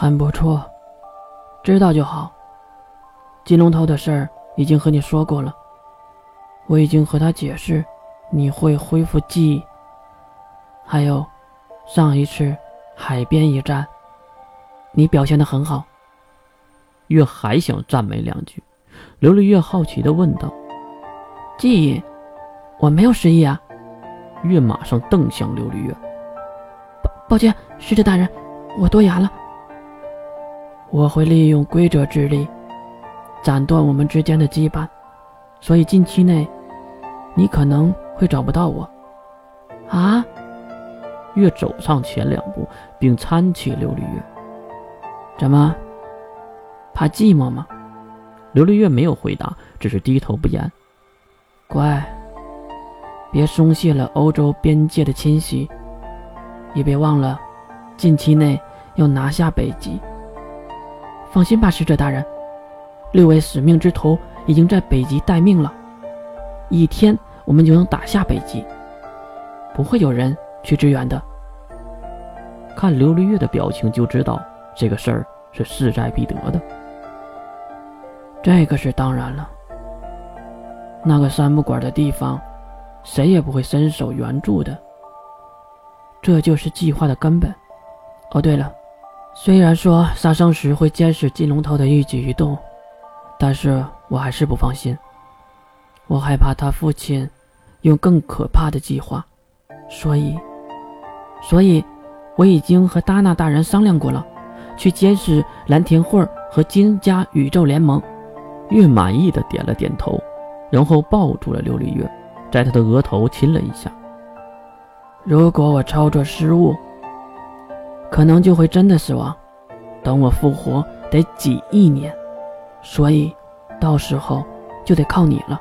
很不错，知道就好。金龙头的事儿已经和你说过了，我已经和他解释，你会恢复记忆。还有，上一次海边一战，你表现的很好。月还想赞美两句，琉璃月好奇的问道：“记忆？我没有失忆啊。”月马上瞪向琉璃月：“抱抱歉，使者大人，我多言了。我会利用规则之力。”斩断我们之间的羁绊，所以近期内，你可能会找不到我。啊！月走上前两步，并搀起琉璃月。怎么？怕寂寞吗？琉璃月没有回答，只是低头不言。乖，别松懈了欧洲边界的侵袭，也别忘了，近期内要拿下北极。放心吧，使者大人。六位使命之徒已经在北极待命了，一天我们就能打下北极，不会有人去支援的。看琉璃月的表情就知道这个事儿是势在必得的。这个是当然了。那个三不管的地方，谁也不会伸手援助的。这就是计划的根本。哦，对了，虽然说杀生石会监视金龙头的一举一动。但是我还是不放心，我害怕他父亲用更可怕的计划，所以，所以我已经和达纳大人商量过了，去监视蓝田会和金家宇宙联盟。月满意的点了点头，然后抱住了琉璃月，在他的额头亲了一下。如果我操作失误，可能就会真的死亡，等我复活得几亿年。所以，到时候就得靠你了。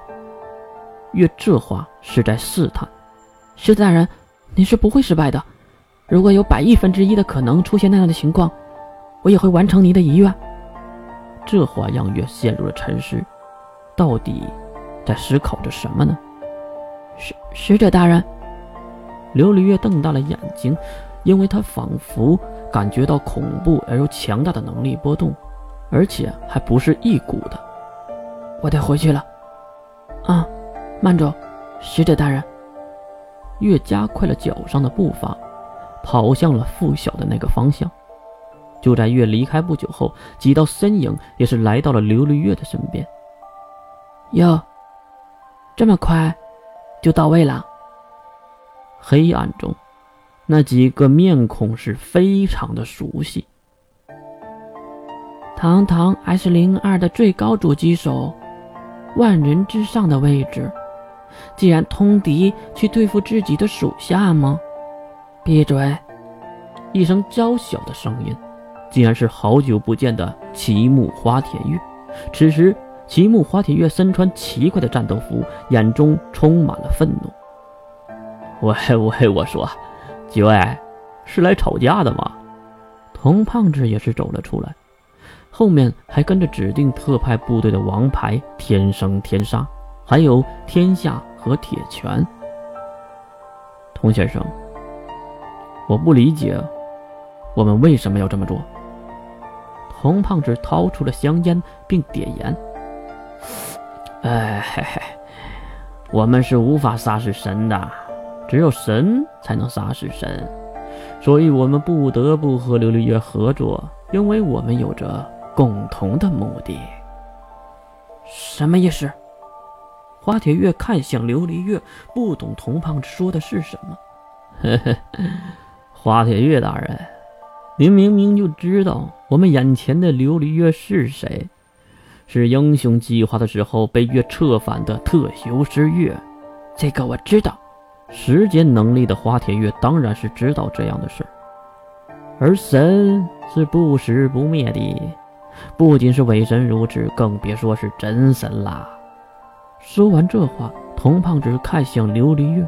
月这话是在试探，狮子大人，你是不会失败的。如果有百亿分之一的可能出现那样的情况，我也会完成你的遗愿。这话让月陷入了沉思，到底在思考着什么呢？使使者大人，琉璃月瞪大了眼睛，因为他仿佛感觉到恐怖而又强大的能力波动。而且还不是一股的，我得回去了。啊，慢走，使者大人。月加快了脚上的步伐，跑向了附小的那个方向。就在月离开不久后，几道身影也是来到了琉璃月的身边。哟，这么快就到位了。黑暗中，那几个面孔是非常的熟悉。堂堂 S 零二的最高主机手，万人之上的位置，既然通敌去对付自己的属下吗？闭嘴！一声娇小的声音，竟然是好久不见的齐木花田月。此时，齐木花田月身穿奇怪的战斗服，眼中充满了愤怒。喂喂，我说，几位是来吵架的吗？童胖子也是走了出来。后面还跟着指定特派部队的王牌天生天杀，还有天下和铁拳。童先生，我不理解，我们为什么要这么做？童胖子掏出了香烟，并点燃。哎嘿嘿，我们是无法杀死神的，只有神才能杀死神，所以我们不得不和琉璃月合作，因为我们有着。共同的目的，什么意思？花铁月看向琉璃月，不懂童胖子说的是什么。呵呵，花铁月大人，您明明就知道我们眼前的琉璃月是谁，是英雄计划的时候被月策反的特修师月。这个我知道，时间能力的花铁月当然是知道这样的事。而神是不死不灭的。不仅是伪神如此，更别说是真神啦。说完这话，童胖子看向琉璃月，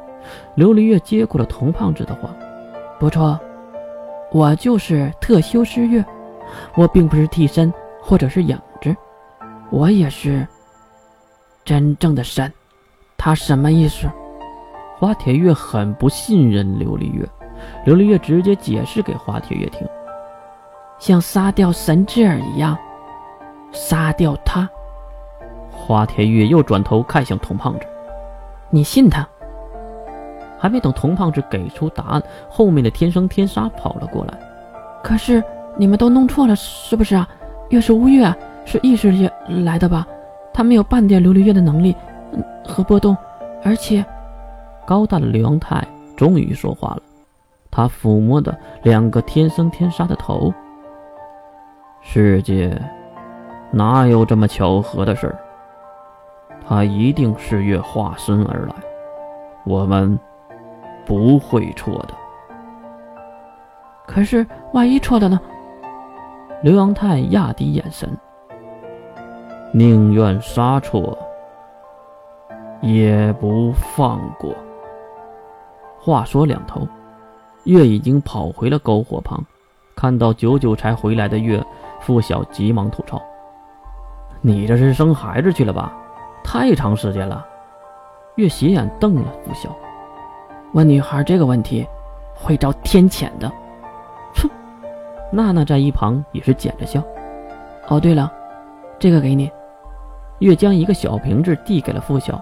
琉璃月接过了童胖子的话：“不错，我就是特修师月，我并不是替身或者是影子，我也是真正的神。”他什么意思？花铁月很不信任琉璃月，琉璃月直接解释给花铁月听。像杀掉神智儿一样，杀掉他。花田月又转头看向童胖子：“你信他？”还没等童胖子给出答案，后面的天生天杀跑了过来。可是你们都弄错了，是不是啊？月是乌月，是意识里来的吧？他没有半点琉璃月的能力和波动，而且，高大的刘阳泰终于说话了。他抚摸的两个天生天杀的头。世界哪有这么巧合的事儿？他一定是月化身而来，我们。不会错的。可是万一错了呢？刘阳泰压低眼神，宁愿杀错，也不放过。话说两头，月已经跑回了篝火旁，看到久久才回来的月，付晓急忙吐槽：“你这是生孩子去了吧？太长时间了。”月斜眼瞪了付晓。问女孩这个问题，会遭天谴的。哼！娜娜在一旁也是捡着笑。哦，对了，这个给你。月将一个小瓶子递给了付晓，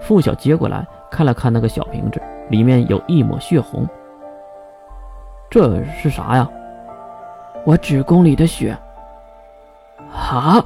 付晓接过来看了看那个小瓶子，里面有一抹血红。这是啥呀？我子宫里的血。啊！